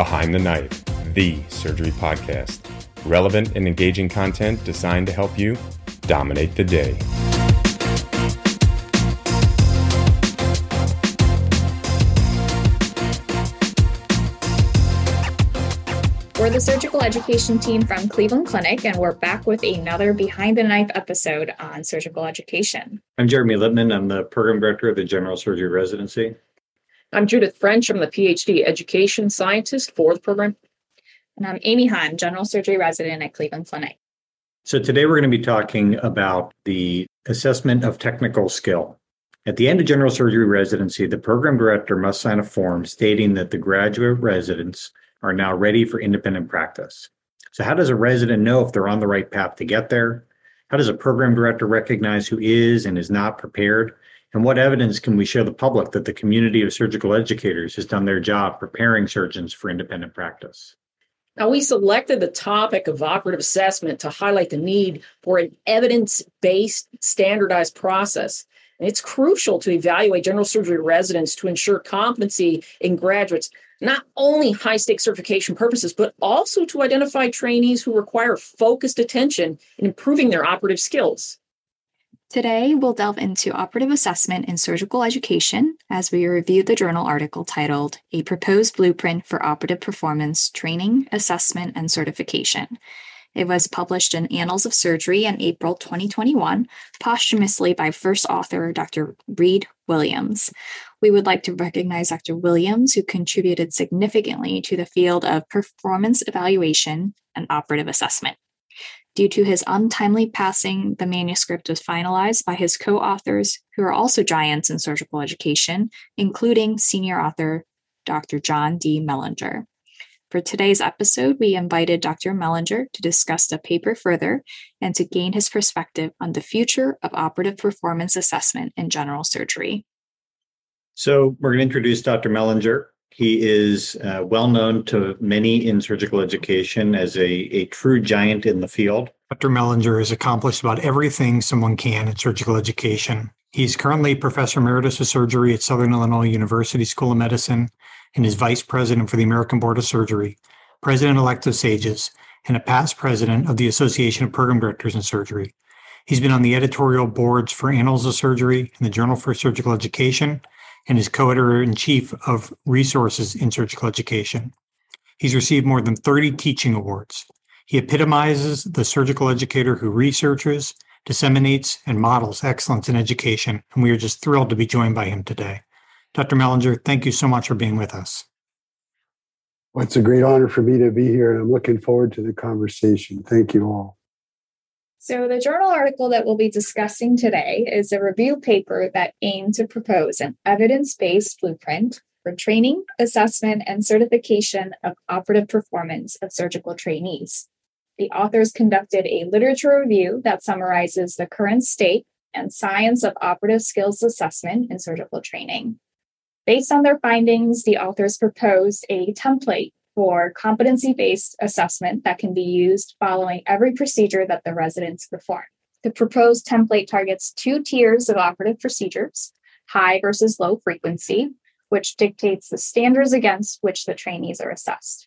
Behind the Knife, the surgery podcast. Relevant and engaging content designed to help you dominate the day. We're the surgical education team from Cleveland Clinic, and we're back with another Behind the Knife episode on surgical education. I'm Jeremy Lippman. I'm the program director of the general surgery residency. I'm Judith French. I'm the PhD education scientist for the program. And I'm Amy Hahn, general surgery resident at Cleveland Clinic. So today we're going to be talking about the assessment of technical skill. At the end of general surgery residency, the program director must sign a form stating that the graduate residents are now ready for independent practice. So, how does a resident know if they're on the right path to get there? How does a program director recognize who is and is not prepared? And what evidence can we show the public that the community of surgical educators has done their job preparing surgeons for independent practice? Now, we selected the topic of operative assessment to highlight the need for an evidence based standardized process. And it's crucial to evaluate general surgery residents to ensure competency in graduates not only high stakes certification purposes, but also to identify trainees who require focused attention in improving their operative skills. Today, we'll delve into operative assessment in surgical education as we review the journal article titled A Proposed Blueprint for Operative Performance Training, Assessment, and Certification. It was published in Annals of Surgery in April 2021, posthumously by first author Dr. Reed Williams. We would like to recognize Dr. Williams, who contributed significantly to the field of performance evaluation and operative assessment. Due to his untimely passing, the manuscript was finalized by his co authors, who are also giants in surgical education, including senior author Dr. John D. Mellinger. For today's episode, we invited Dr. Mellinger to discuss the paper further and to gain his perspective on the future of operative performance assessment in general surgery. So, we're going to introduce Dr. Mellinger. He is uh, well known to many in surgical education as a, a true giant in the field. Dr. Mellinger has accomplished about everything someone can in surgical education. He's currently professor emeritus of surgery at Southern Illinois University School of Medicine and is vice president for the American Board of Surgery, president elect of SAGES, and a past president of the Association of Program Directors in Surgery. He's been on the editorial boards for Annals of Surgery and the Journal for Surgical Education, and is co editor in chief of Resources in Surgical Education. He's received more than 30 teaching awards. He epitomizes the surgical educator who researches, disseminates, and models excellence in education, and we are just thrilled to be joined by him today. Dr. Mellinger, thank you so much for being with us. Well, it's a great honor for me to be here, and I'm looking forward to the conversation. Thank you all. So, the journal article that we'll be discussing today is a review paper that aimed to propose an evidence based blueprint for training, assessment, and certification of operative performance of surgical trainees. The authors conducted a literature review that summarizes the current state and science of operative skills assessment in surgical training. Based on their findings, the authors proposed a template for competency based assessment that can be used following every procedure that the residents perform. The proposed template targets two tiers of operative procedures high versus low frequency, which dictates the standards against which the trainees are assessed.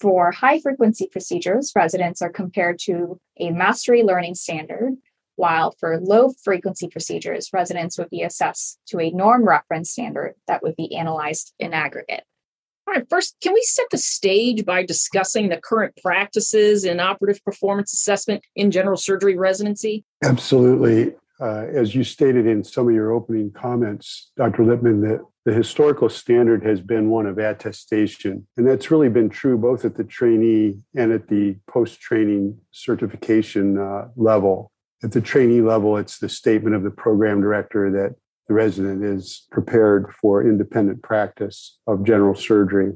For high frequency procedures, residents are compared to a mastery learning standard, while for low frequency procedures, residents would be assessed to a norm reference standard that would be analyzed in aggregate. All right, first, can we set the stage by discussing the current practices in operative performance assessment in general surgery residency? Absolutely. Uh, as you stated in some of your opening comments, Dr. Lippman, that the historical standard has been one of attestation. And that's really been true both at the trainee and at the post training certification uh, level. At the trainee level, it's the statement of the program director that the resident is prepared for independent practice of general surgery.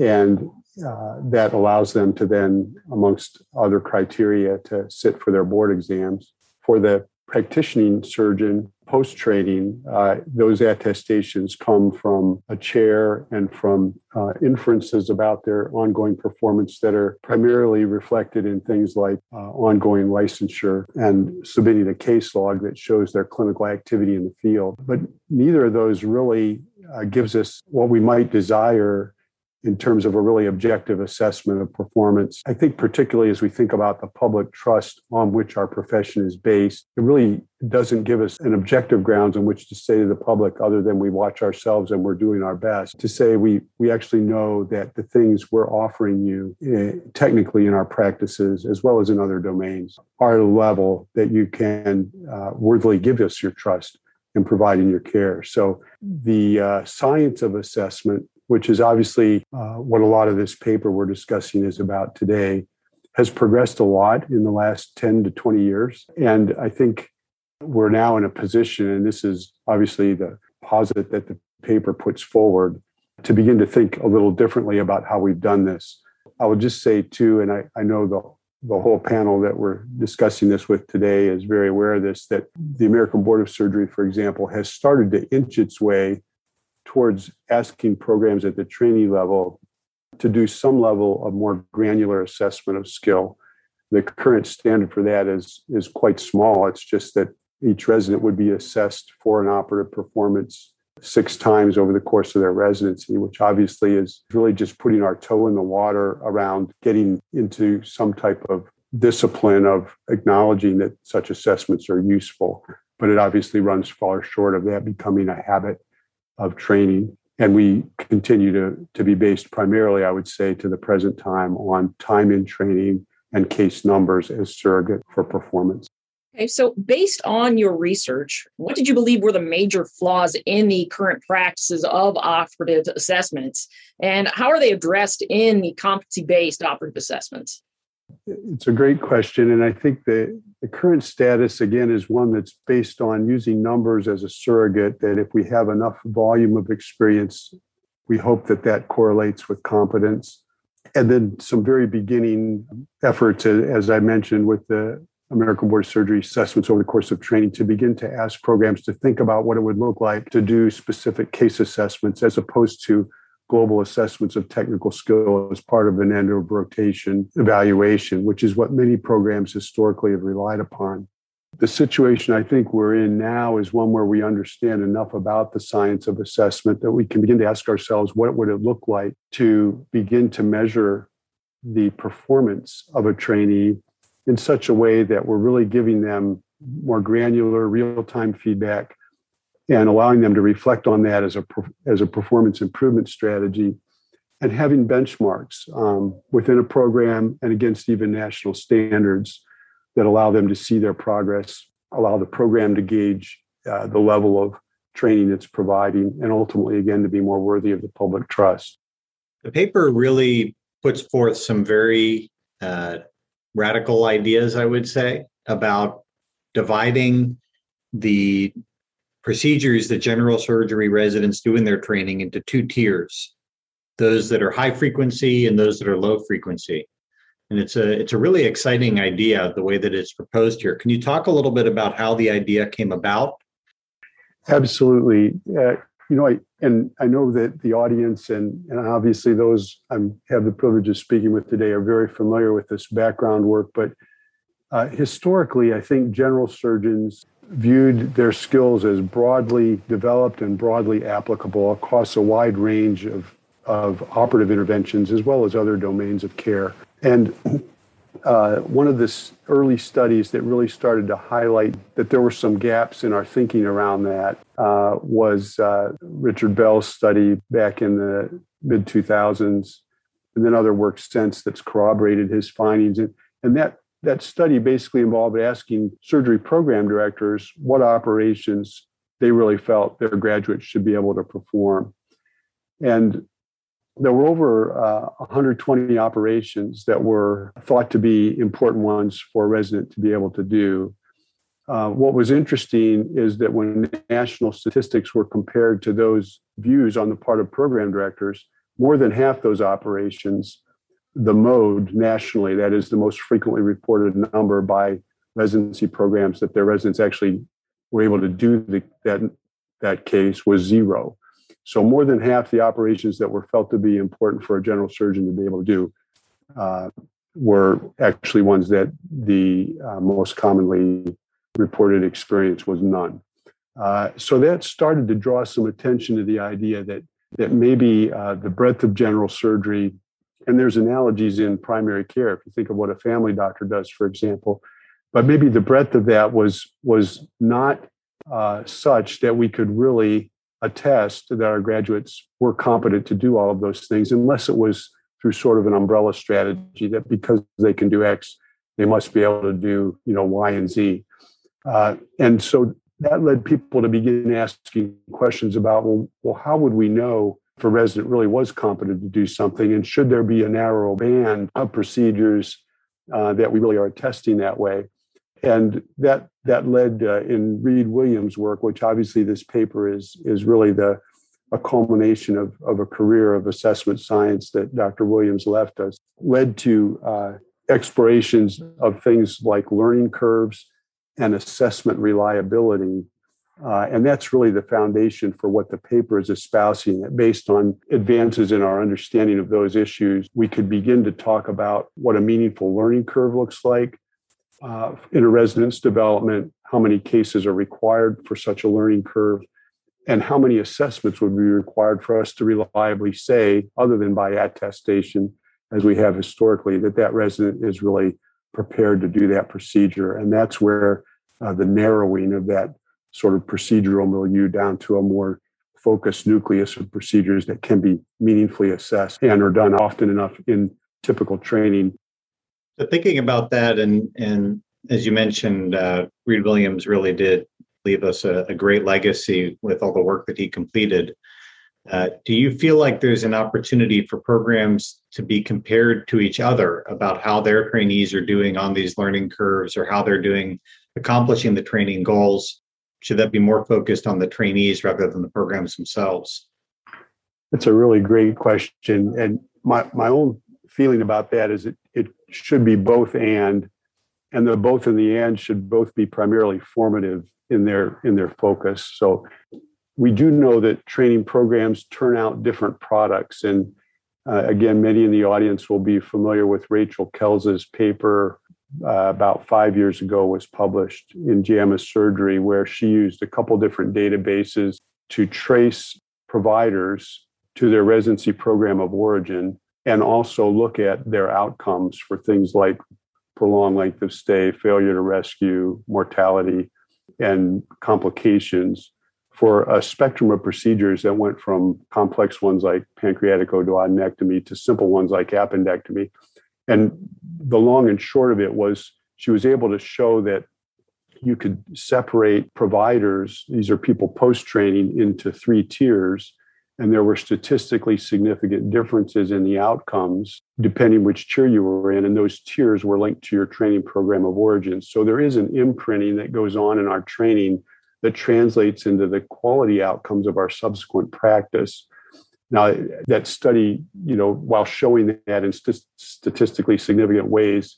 And uh, that allows them to then, amongst other criteria, to sit for their board exams. For the practicing surgeon, post training, uh, those attestations come from a chair and from uh, inferences about their ongoing performance that are primarily reflected in things like uh, ongoing licensure and submitting a case log that shows their clinical activity in the field. But neither of those really uh, gives us what we might desire in terms of a really objective assessment of performance. I think, particularly as we think about the public trust on which our profession is based, it really doesn't give us an objective grounds on which to say to the public other than we watch ourselves and we're doing our best to say we we actually know that the things we're offering you eh, technically in our practices as well as in other domains are a level that you can uh, worthily give us your trust in providing your care so the uh, science of assessment which is obviously uh, what a lot of this paper we're discussing is about today, has progressed a lot in the last 10 to 20 years. And I think we're now in a position, and this is obviously the posit that the paper puts forward, to begin to think a little differently about how we've done this. I would just say, too, and I, I know the the whole panel that we're discussing this with today is very aware of this that the American Board of Surgery, for example, has started to inch its way towards asking programs at the trainee level to do some level of more granular assessment of skill. The current standard for that is, is quite small. It's just that each resident would be assessed for an operative performance six times over the course of their residency, which obviously is really just putting our toe in the water around getting into some type of discipline of acknowledging that such assessments are useful. But it obviously runs far short of that becoming a habit of training. And we continue to, to be based primarily, I would say, to the present time on time in training and case numbers as surrogate for performance. Okay, so based on your research, what did you believe were the major flaws in the current practices of operative assessments, and how are they addressed in the competency based operative assessments? It's a great question. And I think the, the current status, again, is one that's based on using numbers as a surrogate, that if we have enough volume of experience, we hope that that correlates with competence. And then some very beginning efforts, as I mentioned, with the American Board of Surgery assessments over the course of training to begin to ask programs to think about what it would look like to do specific case assessments as opposed to global assessments of technical skill as part of an end of rotation evaluation, which is what many programs historically have relied upon. The situation I think we're in now is one where we understand enough about the science of assessment that we can begin to ask ourselves what would it look like to begin to measure the performance of a trainee in such a way that we're really giving them more granular real-time feedback and allowing them to reflect on that as a as a performance improvement strategy and having benchmarks um, within a program and against even national standards that allow them to see their progress allow the program to gauge uh, the level of training it's providing and ultimately again to be more worthy of the public trust. The paper really puts forth some very uh, radical ideas i would say about dividing the procedures that general surgery residents do in their training into two tiers those that are high frequency and those that are low frequency. And it's a it's a really exciting idea the way that it's proposed here. Can you talk a little bit about how the idea came about? Absolutely. Uh, you know I, and i know that the audience and, and obviously those i have the privilege of speaking with today are very familiar with this background work but uh, historically i think general surgeons viewed their skills as broadly developed and broadly applicable across a wide range of, of operative interventions as well as other domains of care. And uh, one of the early studies that really started to highlight that there were some gaps in our thinking around that uh, was uh, Richard Bell's study back in the mid 2000s, and then other work since that's corroborated his findings. And, and that that study basically involved asking surgery program directors what operations they really felt their graduates should be able to perform. And there were over uh, 120 operations that were thought to be important ones for a resident to be able to do. Uh, what was interesting is that when national statistics were compared to those views on the part of program directors, more than half those operations the mode nationally, that is the most frequently reported number by residency programs that their residents actually were able to do the, that, that case was zero. So more than half the operations that were felt to be important for a general surgeon to be able to do uh, were actually ones that the uh, most commonly reported experience was none. Uh, so that started to draw some attention to the idea that that maybe uh, the breadth of general surgery, and there's analogies in primary care. If you think of what a family doctor does, for example, but maybe the breadth of that was was not uh, such that we could really attest that our graduates were competent to do all of those things, unless it was through sort of an umbrella strategy that because they can do X, they must be able to do you know Y and Z. Uh, and so that led people to begin asking questions about well, well, how would we know if a resident really was competent to do something, and should there be a narrow band of procedures uh, that we really are testing that way? And that that led uh, in Reed Williams' work, which obviously this paper is is really the a culmination of, of a career of assessment science that Dr. Williams left us, led to uh, explorations of things like learning curves and assessment reliability. Uh, and that's really the foundation for what the paper is espousing. That based on advances in our understanding of those issues, we could begin to talk about what a meaningful learning curve looks like uh, in a residence development, how many cases are required for such a learning curve, and how many assessments would be required for us to reliably say, other than by attestation, as we have historically, that that resident is really prepared to do that procedure. And that's where uh, the narrowing of that sort of procedural milieu down to a more focused nucleus of procedures that can be meaningfully assessed and are done often enough in typical training. So thinking about that, and and as you mentioned, uh, Reed Williams really did leave us a, a, great legacy with all the work that he completed. Uh, do you feel like there's an opportunity for programs to be compared to each other about how their trainees are doing on these learning curves or how they're doing accomplishing the training goals? Should that be more focused on the trainees rather than the programs themselves? That's a really great question. And my, my own feeling about that is it, it should be both and, and the both and the and should both be primarily formative in their in their focus. So we do know that training programs turn out different products. And uh, again, many in the audience will be familiar with Rachel Kelz's paper uh, about five years ago was published in JAMA Surgery, where she used a couple different databases to trace providers to their residency program of origin and also look at their outcomes for things like prolonged length of stay, failure to rescue, mortality, and complications for a spectrum of procedures that went from complex ones like pancreaticoduodenectomy to simple ones like appendectomy. And the long and short of it was she was able to show that you could separate providers, these are people post training, into three tiers. And there were statistically significant differences in the outcomes depending which tier you were in. And those tiers were linked to your training program of origin. So there is an imprinting that goes on in our training that translates into the quality outcomes of our subsequent practice. Now, that study, you know, while showing that in st- statistically significant ways,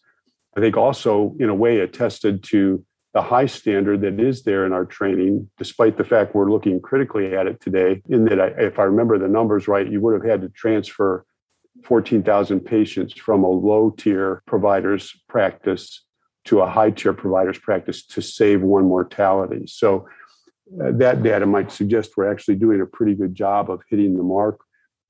I think also, in a way, attested to the high standard that is there in our training, despite the fact we're looking critically at it today. In that, I, if I remember the numbers right, you would have had to transfer 14,000 patients from a low tier provider's practice to a high tier provider's practice to save one mortality. So that data might suggest we're actually doing a pretty good job of hitting the mark.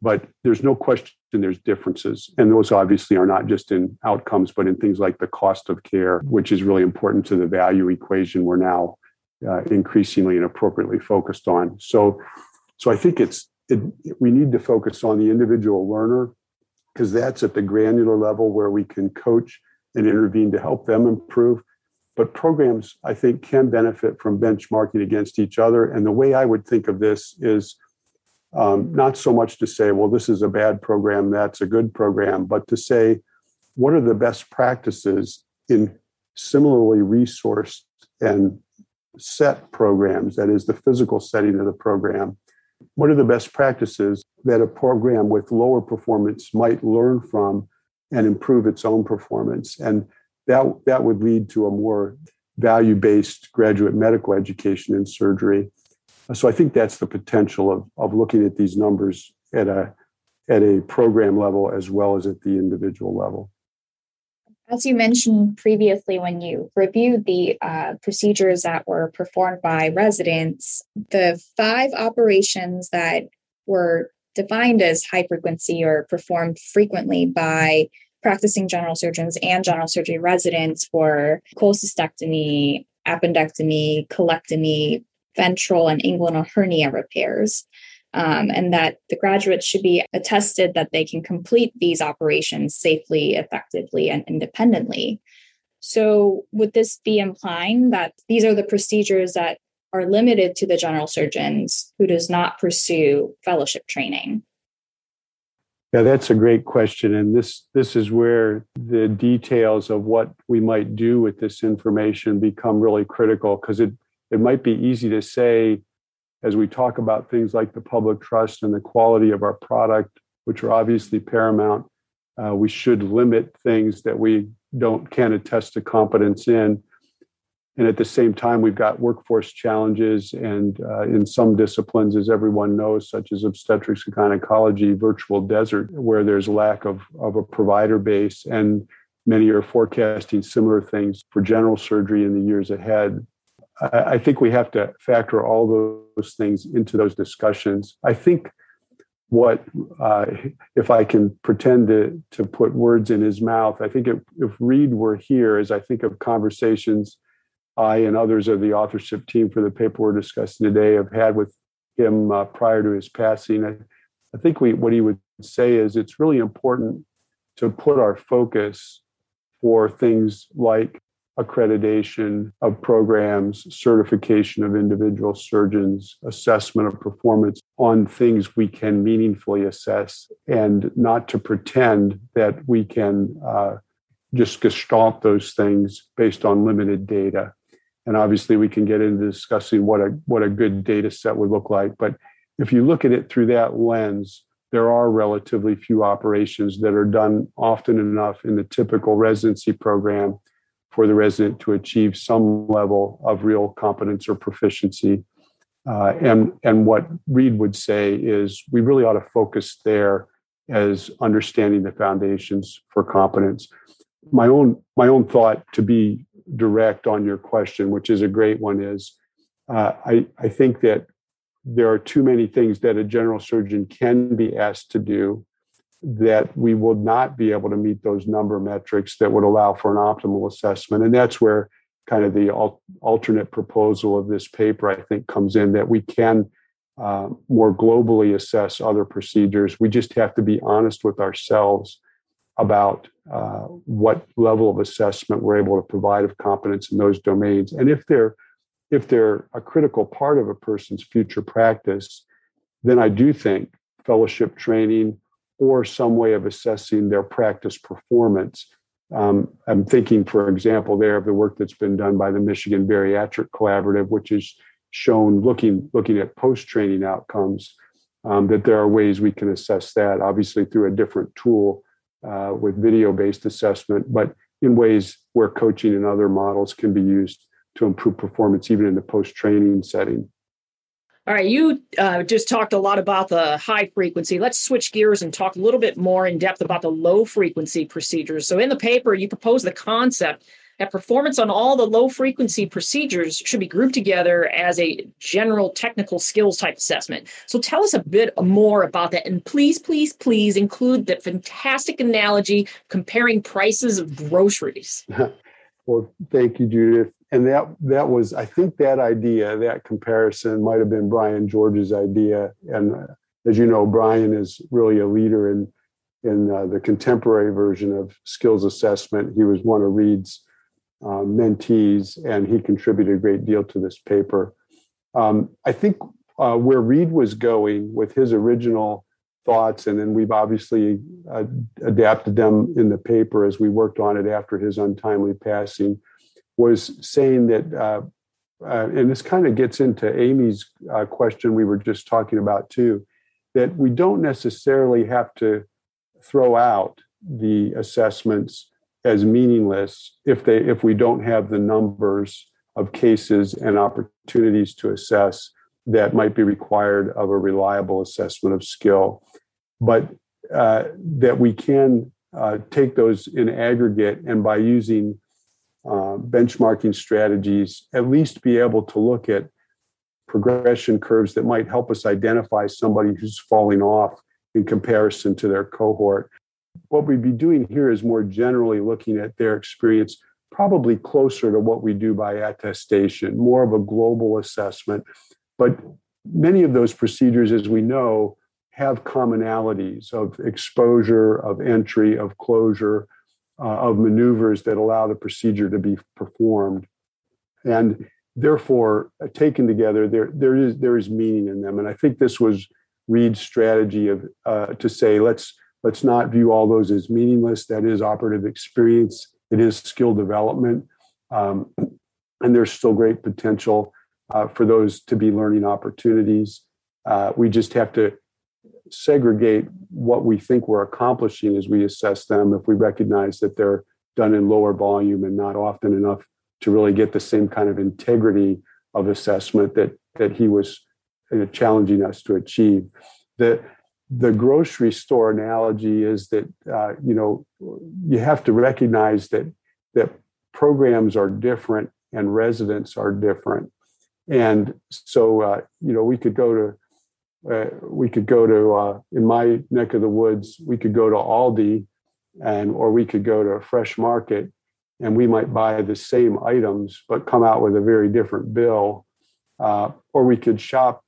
But there's no question there's differences. And those obviously are not just in outcomes, but in things like the cost of care, which is really important to the value equation we're now uh, increasingly and appropriately focused on. So, so I think it's it, we need to focus on the individual learner because that's at the granular level where we can coach and intervene to help them improve. But programs, I think, can benefit from benchmarking against each other. And the way I would think of this is um, not so much to say, well, this is a bad program, that's a good program, but to say, what are the best practices in similarly resourced and set programs, that is, the physical setting of the program? What are the best practices that a program with lower performance might learn from and improve its own performance? And that, that would lead to a more value based graduate medical education in surgery. So I think that's the potential of, of looking at these numbers at a, at a program level as well as at the individual level. As you mentioned previously, when you reviewed the uh, procedures that were performed by residents, the five operations that were defined as high frequency or performed frequently by practicing general surgeons and general surgery residents for cholecystectomy, appendectomy, colectomy, ventral and inguinal hernia repairs. Um, and that the graduates should be attested that they can complete these operations safely, effectively, and independently. So, would this be implying that these are the procedures that are limited to the general surgeons who does not pursue fellowship training? Yeah, that's a great question. And this this is where the details of what we might do with this information become really critical because it, it might be easy to say as we talk about things like the public trust and the quality of our product, which are obviously paramount, uh, we should limit things that we don't can attest to competence in. And at the same time, we've got workforce challenges, and uh, in some disciplines, as everyone knows, such as obstetrics and gynecology, virtual desert, where there's lack of, of a provider base, and many are forecasting similar things for general surgery in the years ahead. I, I think we have to factor all those things into those discussions. I think what uh, if I can pretend to to put words in his mouth. I think if, if Reed were here, as I think of conversations I and others of the authorship team for the paper we're discussing today have had with him uh, prior to his passing, I, I think we what he would say is it's really important to put our focus for things like accreditation of programs, certification of individual surgeons, assessment of performance on things we can meaningfully assess, and not to pretend that we can uh, just gestalt those things based on limited data. And obviously, we can get into discussing what a what a good data set would look like. But if you look at it through that lens, there are relatively few operations that are done often enough in the typical residency program for the resident to achieve some level of real competence or proficiency. Uh, and, and what Reed would say is we really ought to focus there as understanding the foundations for competence. My own, my own thought to be direct on your question, which is a great one, is uh, I, I think that there are too many things that a general surgeon can be asked to do that we will not be able to meet those number metrics that would allow for an optimal assessment. And that's where kind of the al- alternate proposal of this paper, I think, comes in that we can uh, more globally assess other procedures. We just have to be honest with ourselves about uh, what level of assessment we're able to provide of competence in those domains. And if they're if they're a critical part of a person's future practice, then I do think fellowship training or some way of assessing their practice performance. Um, I'm thinking, for example, there of the work that's been done by the Michigan Bariatric Collaborative, which has shown looking looking at post training outcomes um, that there are ways we can assess that. Obviously, through a different tool uh, with video based assessment, but in ways where coaching and other models can be used to improve performance, even in the post training setting. All right, you uh, just talked a lot about the high frequency. Let's switch gears and talk a little bit more in depth about the low frequency procedures. So, in the paper, you propose the concept that performance on all the low frequency procedures should be grouped together as a general technical skills type assessment. So, tell us a bit more about that. And please, please, please include the fantastic analogy comparing prices of groceries. well, thank you, Judith and that that was i think that idea that comparison might have been brian george's idea and uh, as you know brian is really a leader in in uh, the contemporary version of skills assessment he was one of reed's uh, mentees and he contributed a great deal to this paper. Um, i think uh, where reed was going with his original thoughts and then we've obviously uh, adapted them in the paper as we worked on it after his untimely passing was saying that, uh, and this kind of gets into Amy's question we were just talking about too, that we don't necessarily have to throw out the assessments as meaningless if they if we don't have the numbers of cases and opportunities to assess that might be required of a reliable assessment of skill, but uh, that we can uh, take those in aggregate and by using uh, benchmarking strategies, at least be able to look at progression curves that might help us identify somebody who's falling off in comparison to their cohort. What we'd be doing here is more generally looking at their experience, probably closer to what we do by attestation, more of a global assessment. But many of those procedures, as we know, have commonalities of exposure, of entry, of closure, uh, of maneuvers that allow the procedure to be performed. And therefore, uh, taken together, there, there, is, there is meaning in them. And I think this was Reed's strategy of uh, to say, let's, let's not view all those as meaningless. That is operative experience, it is skill development. Um, and there's still great potential uh, for those to be learning opportunities. Uh, we just have to segregate what we think we're accomplishing as we assess them if we recognize that they're done in lower volume and not often enough to really get the same kind of integrity of assessment that that he was uh, challenging us to achieve. The the grocery store analogy is that uh, you know you have to recognize that that programs are different and residents are different, and so uh, you know we could go to uh, we could go to uh, in my neck of the woods we could go to aldi and or we could go to a fresh market and we might buy the same items but come out with a very different bill. Uh, or we could shop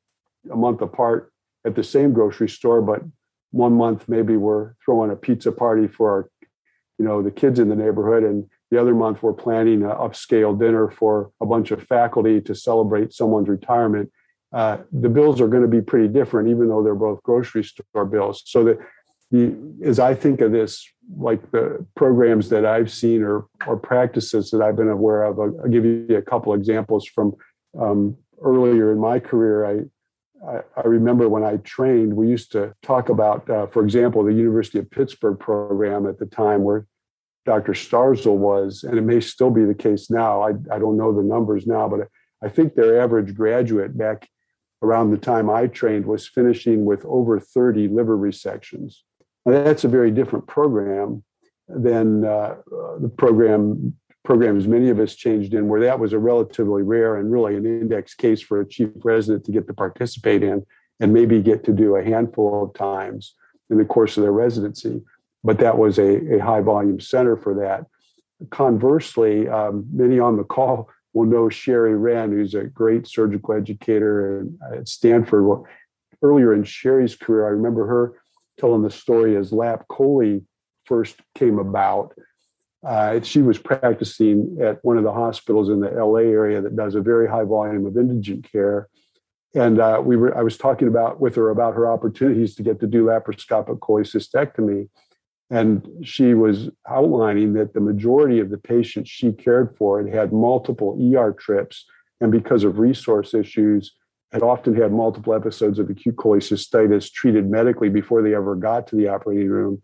a month apart at the same grocery store but one month maybe we're throwing a pizza party for our you know the kids in the neighborhood and the other month we're planning an upscale dinner for a bunch of faculty to celebrate someone's retirement uh, the bills are going to be pretty different, even though they're both grocery store bills. So that the, as I think of this, like the programs that I've seen or or practices that I've been aware of, I'll, I'll give you a couple examples from um, earlier in my career. I, I, remember when I trained, we used to talk about, uh, for example, the University of Pittsburgh program at the time where Dr. Starzl was, and it may still be the case now. I, I don't know the numbers now, but I think their average graduate back around the time I trained was finishing with over 30 liver resections. Now, that's a very different program than uh, the program programs many of us changed in, where that was a relatively rare and really an index case for a chief resident to get to participate in and maybe get to do a handful of times in the course of their residency. But that was a, a high volume center for that. Conversely, um, many on the call will know Sherry Wren, who's a great surgical educator at Stanford. Well, earlier in Sherry's career, I remember her telling the story as lap chole first came about. Uh, she was practicing at one of the hospitals in the LA area that does a very high volume of indigent care. And uh, we were, I was talking about with her about her opportunities to get to do laparoscopic cholecystectomy. And she was outlining that the majority of the patients she cared for had had multiple ER trips, and because of resource issues, had often had multiple episodes of acute cholecystitis treated medically before they ever got to the operating room,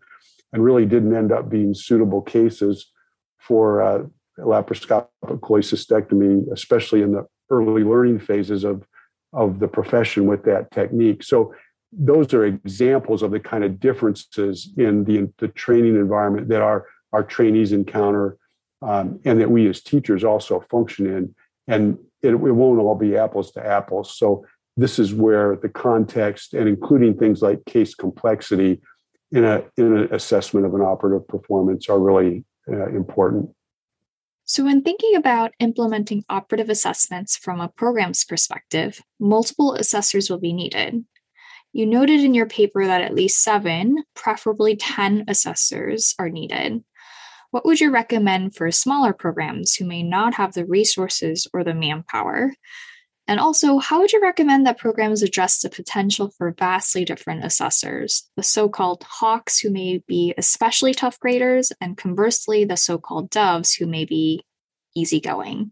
and really didn't end up being suitable cases for uh, laparoscopic cholecystectomy, especially in the early learning phases of, of the profession with that technique. So those are examples of the kind of differences in the, the training environment that our, our trainees encounter um, and that we as teachers also function in. And it, it won't all be apples to apples. So this is where the context and including things like case complexity in a in an assessment of an operative performance are really uh, important. So, when thinking about implementing operative assessments from a program's perspective, multiple assessors will be needed. You noted in your paper that at least seven, preferably 10 assessors are needed. What would you recommend for smaller programs who may not have the resources or the manpower? And also, how would you recommend that programs address the potential for vastly different assessors, the so called hawks who may be especially tough graders, and conversely, the so called doves who may be easygoing?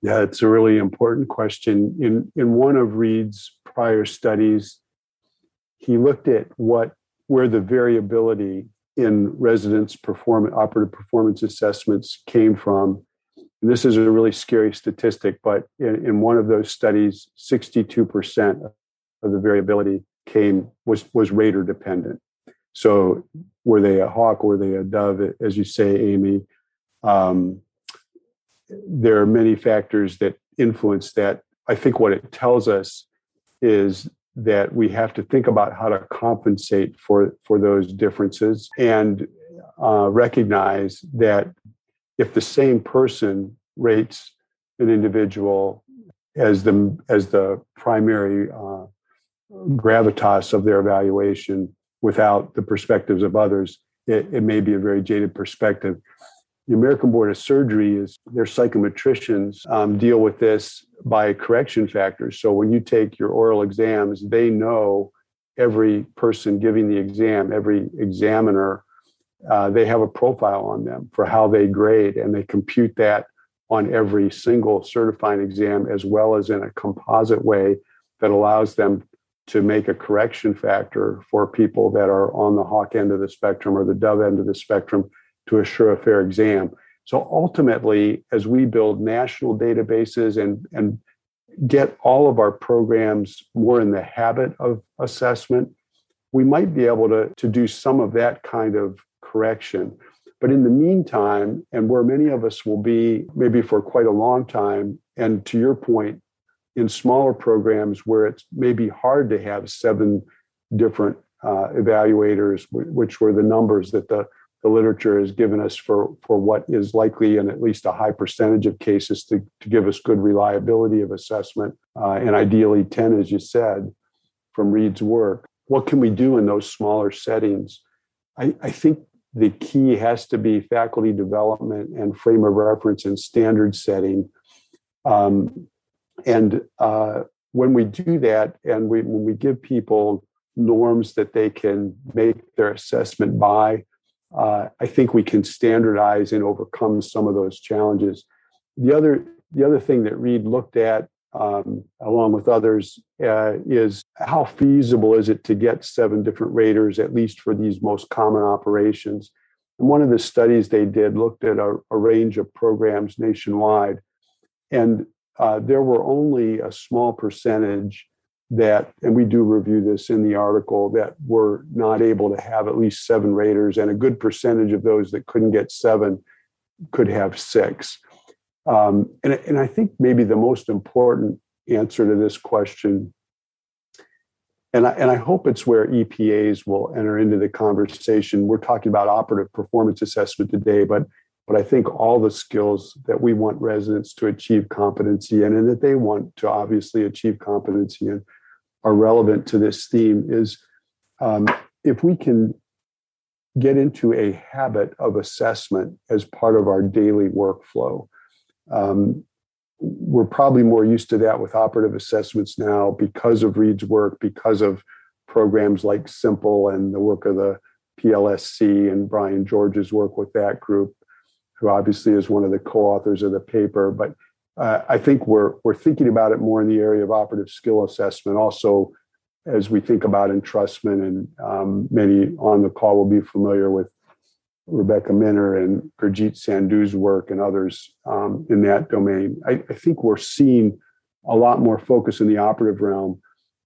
Yeah, it's a really important question. In, in one of Reed's prior studies, he looked at what where the variability in residents' perform operative performance assessments came from. This is a really scary statistic, but in, in one of those studies, 62% of the variability came was was rater dependent. So were they a hawk? Were they a dove? As you say, Amy, um, there are many factors that influence that I think what it tells us is that we have to think about how to compensate for for those differences and uh, recognize that if the same person rates an individual as the as the primary uh, gravitas of their evaluation without the perspectives of others, it, it may be a very jaded perspective. The American Board of Surgery is their psychometricians um, deal with this by correction factors. So when you take your oral exams, they know every person giving the exam, every examiner, uh, they have a profile on them for how they grade, and they compute that on every single certifying exam as well as in a composite way that allows them to make a correction factor for people that are on the hawk end of the spectrum or the dove end of the spectrum to assure a fair exam. So ultimately, as we build national databases and, and get all of our programs more in the habit of assessment, we might be able to, to do some of that kind of correction. But in the meantime, and where many of us will be maybe for quite a long time, and to your point, in smaller programs where it's maybe hard to have seven different uh, evaluators, which were the numbers that the, the literature has given us for, for what is likely in at least a high percentage of cases to, to give us good reliability of assessment, uh, and ideally 10, as you said, from Reed's work. What can we do in those smaller settings? I, I think the key has to be faculty development and frame of reference and standard setting. Um, and uh, when we do that, and we, when we give people norms that they can make their assessment by, uh, I think we can standardize and overcome some of those challenges. The other, the other thing that Reed looked at, um, along with others, uh, is how feasible is it to get seven different raters, at least for these most common operations. And one of the studies they did looked at a, a range of programs nationwide, and uh, there were only a small percentage that, and we do review this in the article, that were not able to have at least seven raters, and a good percentage of those that couldn't get seven could have six. Um, and, and I think maybe the most important answer to this question, and I, and I hope it's where EPAs will enter into the conversation. We're talking about operative performance assessment today, but but I think all the skills that we want residents to achieve competency in and that they want to obviously achieve competency in are relevant to this theme is um, if we can get into a habit of assessment as part of our daily workflow. Um, we're probably more used to that with operative assessments now because of Reed's work, because of programs like SIMPL and the work of the PLSC and Brian George's work with that group who obviously is one of the co-authors of the paper. But uh, I think we're we're thinking about it more in the area of operative skill assessment. Also, as we think about entrustment, and um, many on the call will be familiar with Rebecca Minter and Gurjit Sandhu's work and others um, in that domain. I, I, think we're seeing a lot more focus in the operative realm.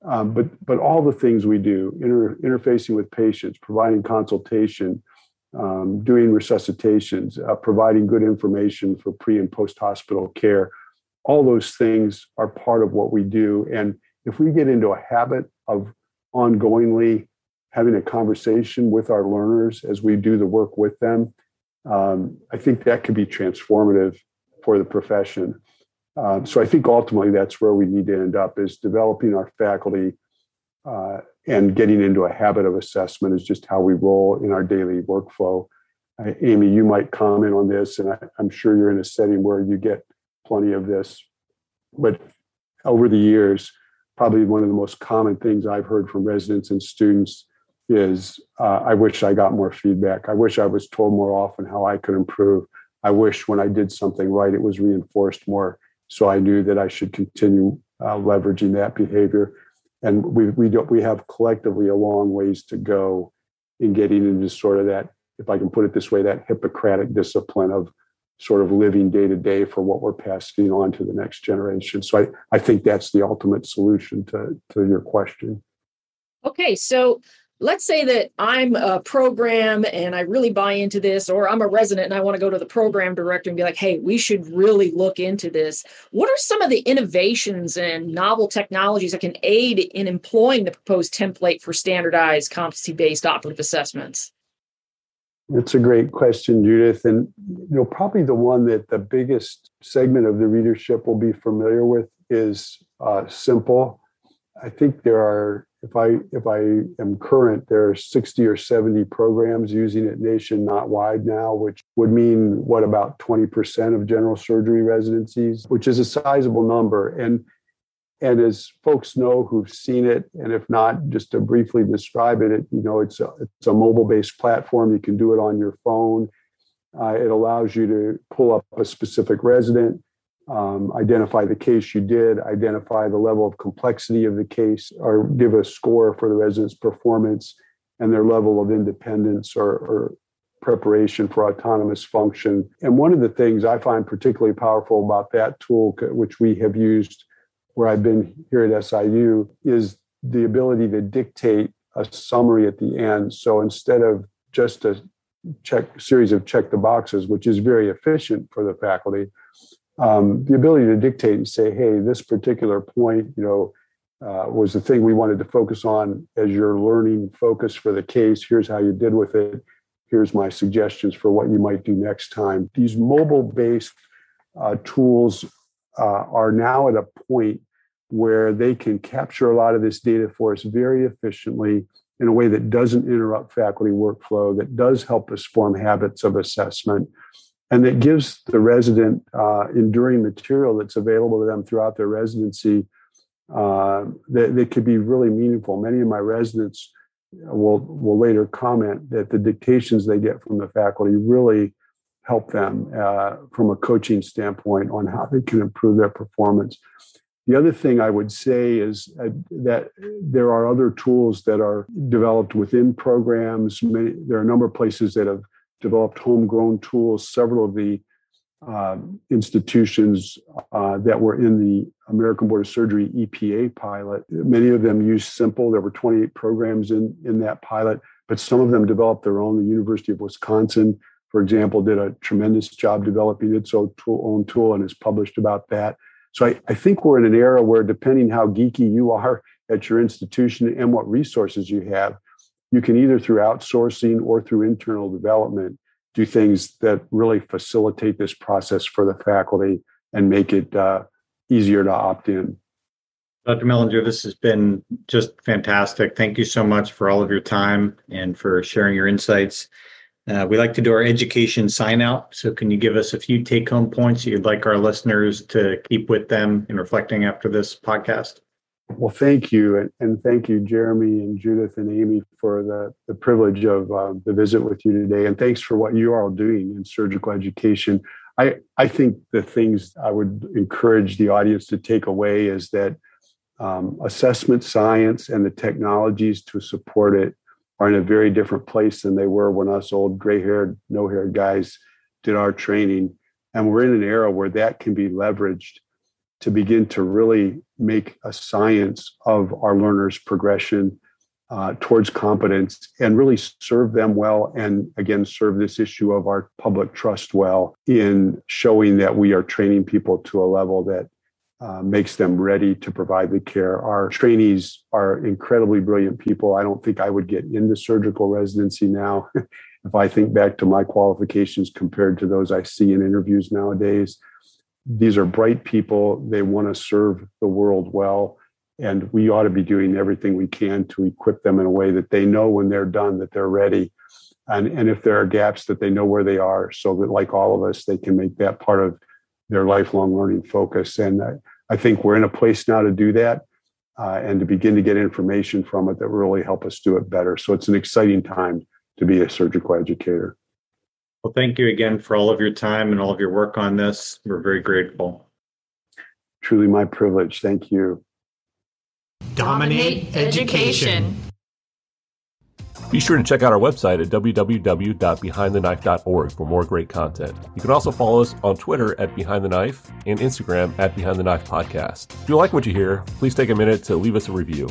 Um, but but all the things we do, inter, interfacing with patients, providing consultation, um, doing resuscitations, uh, providing good information for pre and post hospital care. All those things are part of what we do. And if we get into a habit of ongoingly having a conversation with our learners as we do the work with them, um, I think that could be transformative for the profession. Um, so I think ultimately that's where we need to end up is developing our faculty uh, and getting into a habit of assessment is just how we roll in our daily workflow. Uh, Amy, you might comment on this, and I, I'm sure you're in a setting where you get plenty of this. But over the years, probably one of the most common things I've heard from residents and students is uh, I wish I got more feedback. I wish I was told more often how I could improve. I wish when I did something right, it was reinforced more. So I knew that I should continue uh, leveraging that behavior and we we don't we have collectively a long ways to go in getting into sort of that if i can put it this way that hippocratic discipline of sort of living day to day for what we're passing on to the next generation so i i think that's the ultimate solution to to your question okay so let's say that I'm a program and I really buy into this, or I'm a resident and I want to go to the program director and be like, hey, we should really look into this. What are some of the innovations and novel technologies that can aid in employing the proposed template for standardized competency based operative assessments? That's a great question, Judith. And you know, probably the one that the biggest segment of the readership will be familiar with is uh, SIMPL. I think there are if I if I am current, there are 60 or 70 programs using it nation not wide now, which would mean what about 20% of general surgery residencies, which is a sizable number. And and as folks know who've seen it, and if not, just to briefly describe it, it you know it's a it's a mobile-based platform. You can do it on your phone. Uh, it allows you to pull up a specific resident um, identify the case you did, identify the level of complexity of the case, or give a score for the resident's performance and their level of independence or, or preparation for autonomous function. And one of the things I find particularly powerful about that tool, which we have used where I've been here at SIU, is the ability to dictate a summary at the end. So instead of just a check series of check the boxes, which is very efficient for the faculty, um, the ability to dictate and say, hey, this particular point, you know, uh, was the thing we wanted to focus on as your learning focus for the case. Here's how you did with it. Here's my suggestions for what you might do next time. These mobile based uh, tools uh, are now at a point where they can capture a lot of this data for us very efficiently in a way that doesn't interrupt faculty workflow, that does help us form habits of assessment, and that gives the resident uh, enduring material that's available to them throughout their residency uh, that, that could be really meaningful. Many of my residents will will later comment that the dictations they get from the faculty really help them uh, from a coaching standpoint on how they can improve their performance. The other thing I would say is uh, that there are other tools that are developed within programs. Many, there are a number of places that have developed homegrown tools. Several of the uh, institutions uh, that were in the American Board of Surgery EPA pilot, many of them used SIMPL. There were 28 programs in, in that pilot, but some of them developed their own. The University of Wisconsin, for example, did a tremendous job developing its own tool and has published about that. So I, I think we're in an era where, depending how geeky you are at your institution and what resources you have, you can either through outsourcing or through internal development do things that really facilitate this process for the faculty and make it uh, easier to opt in. Dr. Mellinger, this has been just fantastic. Thank you so much for all of your time and for sharing your insights. Uh, we like to do our education sign out. So, can you give us a few take home points you'd like our listeners to keep with them in reflecting after this podcast? Well, thank you. And, thank you, Jeremy and Judith and Amy, for the, the privilege of uh, the visit with you today. And thanks for what you are all doing in surgical education. I, I think the things I would encourage the audience to take away is that um, assessment science and the technologies to support it are in a very different place than they were when us old gray haired, no haired guys did our training. And we're in an era where that can be leveraged to begin to really make a science of our learners' progression uh, towards competence and really serve them well. And again, serve this issue of our public trust well in showing that we are training people to a level that uh, makes them ready to provide the care. Our trainees are incredibly brilliant people. I don't think I would get into surgical residency now if I think back to my qualifications compared to those I see in interviews nowadays these are bright people. They want to serve the world well. And we ought to be doing everything we can to equip them in a way that they know when they're done that they're ready. And, and if there are gaps, that they know where they are so that, like all of us, they can make that part of their lifelong learning focus. And I, I think we're in a place now to do that uh, and to begin to get information from it that really help us do it better. So it's an exciting time to be a surgical educator. Well, thank you again for all of your time and all of your work on this. We're very grateful. Truly my privilege. Thank you. Dominate education. Be sure to check out our website at www.behindtheknife.org for more great content. You can also follow us on Twitter at Behind the Knife and Instagram at Behind the Knife Podcast. If you like what you hear, please take a minute to leave us a review.